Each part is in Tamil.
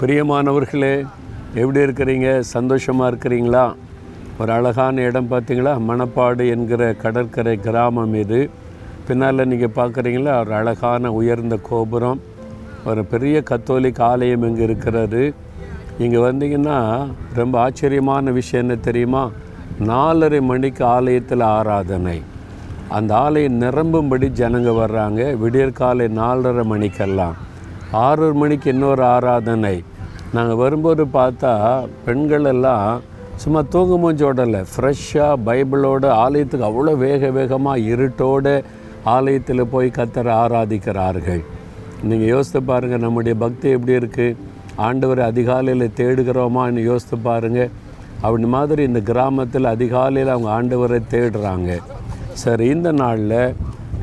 பிரியமானவர்களே எப்படி இருக்கிறீங்க? சந்தோஷமாக இருக்கிறீங்களா? ஒரு அழகான இடம் பார்த்தீங்களா? மணப்பாடு என்கிற கடற்கரை கிராமம் இது. பின்னால் நீங்கள் பார்க்குறீங்களா? ஒரு அழகான உயர்ந்த கோபுரம். ஒரு பெரிய கத்தோலிக் ஆலயம் இங்கே இருக்கிறது. இங்கே வந்தீங்கன்னா ரொம்ப ஆச்சரியமான விஷயம் என்ன தெரியுமா? நாலரை மணிக்கு ஆலயத்தில் ஆராதனை. அந்த ஆலயம் நிரம்பும்படி ஜனங்க வர்றாங்க. விடியற்காலை நாலரை மணிக்கெல்லாம். ஆறு மணிக்கு இன்னொரு ஆராதனை. நாங்கள் வரும்போது பார்த்தா பெண்கள் எல்லாம் சும்மா தூங்க மூஞ்சோடலை ஃப்ரெஷ்ஷாக பைபிளோட ஆலயத்துக்கு அவ்வளோ வேக வேகமாக இருட்டோடு ஆலயத்தில் போய் கத்தரை ஆராதிக்கிறார்கள். நீங்கள் யோசித்து பாருங்கள் நம்முடைய பக்தி எப்படி இருக்குது ஆண்டவரை அதிகாலையில் தேடுகிறோமான்னு யோசித்து பாருங்கள் அப்படி மாதிரி இந்த கிராமத்தில் அதிகாலையில் அவங்க ஆண்டவரை தேடுறாங்க. சரி இந்த நாளில்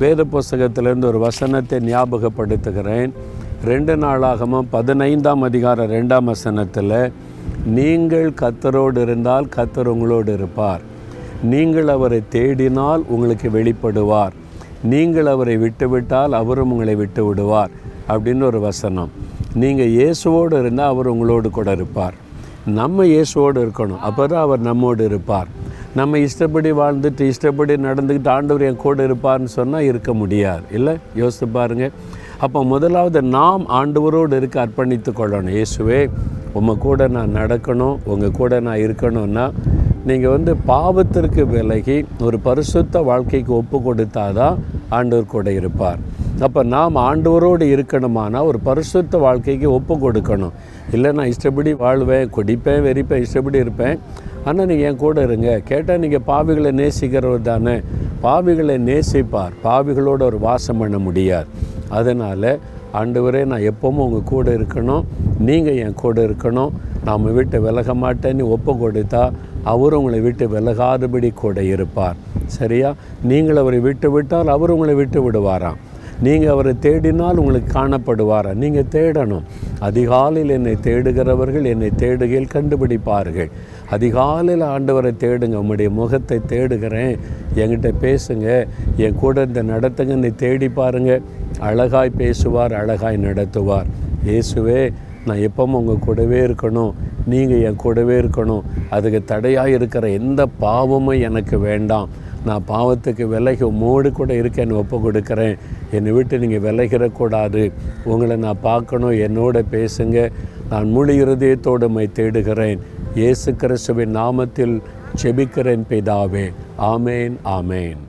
வேத புஸ்தகத்திலேருந்து ஒரு வசனத்தை ஞாபகப்படுத்துகிறேன். ரெண்டு நாளாகமும் பதினைந்தாம் அதிகாரம் ரெண்டாம் வசனத்தில் நீங்கள் கத்தரோடு இருந்தால் கத்தர் உங்களோடு இருப்பார். நீங்கள் அவரை தேடினால் உங்களுக்கு வெளிப்படுவார். நீங்கள் அவரை விட்டுவிட்டால் அவரும் உங்களை விட்டு விடுவார் அப்படின்னு ஒரு வசனம். நீங்கள் இயேசுவோடு இருந்தால் அவர் உங்களோடு கூட இருப்பார். நம்ம இயேசுவோடு இருக்கணும். அப்போ தான் அவர் நம்மோடு இருப்பார். நம்ம இஷ்டப்படி வாழ்ந்துட்டு இஷ்டப்படி நடந்துக்கிட்டு ஆண்டவர் என் கூட இருப்பார்னு சொன்னால் இருக்க முடியாது. இல்லை? யோசித்து பாருங்கள் அப்போ முதலாவது நாம் ஆண்டவரோடு இருக்க அர்ப்பணித்து கொள்ளணும். இயேசுவே உங்கள் கூட நான் நடக்கணும் உங்கள் கூட நான் இருக்கணும்னா நீங்கள் வந்து பாவத்திற்கு விலகி ஒரு பரிசுத்த வாழ்க்கைக்கு ஒப்பு கொடுத்தாதான் ஆண்டவர் கூட இருப்பார். அப்போ நாம் ஆண்டவரோடு இருக்கணுமானா ஒரு பரிசுத்த வாழ்க்கைக்கு ஒப்பு கொடுக்கணும். இல்லை நான் இஷ்டப்படி வாழ்வேன் குடிப்பேன் வெறிப்பேன் இஷ்டப்படி இருப்பேன். ஆனால் நீங்கள் என் கூட இருங்க. கேட்டால் நீங்கள் பாவிகளை நேசிக்கிறவர் தானே. பாவிகளை நேசிப்பார். பாவிகளோடு ஒரு வாசம் பண்ண முடியாது. அதனால் ஆண்டவரே நான் எப்போவும் உங்கள் கூட இருக்கணும். நீங்கள் என் கூட இருக்கணும். நாம் விட்டு விலக மாட்டேன்னு ஒப்பு கொடுத்தா அவர் உங்களை விட்டு விலகாதபடி கூட இருப்பார். சரியா? நீங்கள் அவரை விட்டு விட்டால் அவர் உங்களை விட்டு விடுவாராம். நீங்கள் அவரை தேடினால் உங்களுக்கு காணப்படுவாரா. நீங்கள் தேடணும். அதிகாலையில் என்னை தேடுகிறவர்கள் என்னை தேடுகையில் கண்டுபிடிப்பார்கள். அதிகாலையில் ஆண்டவரை தேடுங்க. உங்களுடைய முகத்தை தேடுகிறேன். என்கிட்ட பேசுங்க. என் கூட இந்த நடத்துங்க. என்னை தேடி பாருங்க. அழகாய் பேசுவார் அழகாய் நடத்துவார். இயேசுவே நான் எப்பவும் உங்கள் கூடவே இருக்கணும். நீங்கள் என் கூடவே இருக்கணும். அதுக்கு தடையாக இருக்கிற எந்த பாவமும் எனக்கு வேண்டாம். நான் பாவத்துக்கு விலகி உம்மோடு கூட இருக்கேன்னு ஒப்பு கொடுக்குறேன். என்னை விட்டு நீங்கள் விலகிடக்கூடாது. உங்களை நான் பார்க்கணும் என்னோட பேசுங்க. நான் முழு இருதயத்தோடு மை தேடுகிறேன். இயேசு கிறிஸ்துவின் நாமத்தில் செபிக்கிறேன் பிதாவே. ஆமேன் ஆமேன்.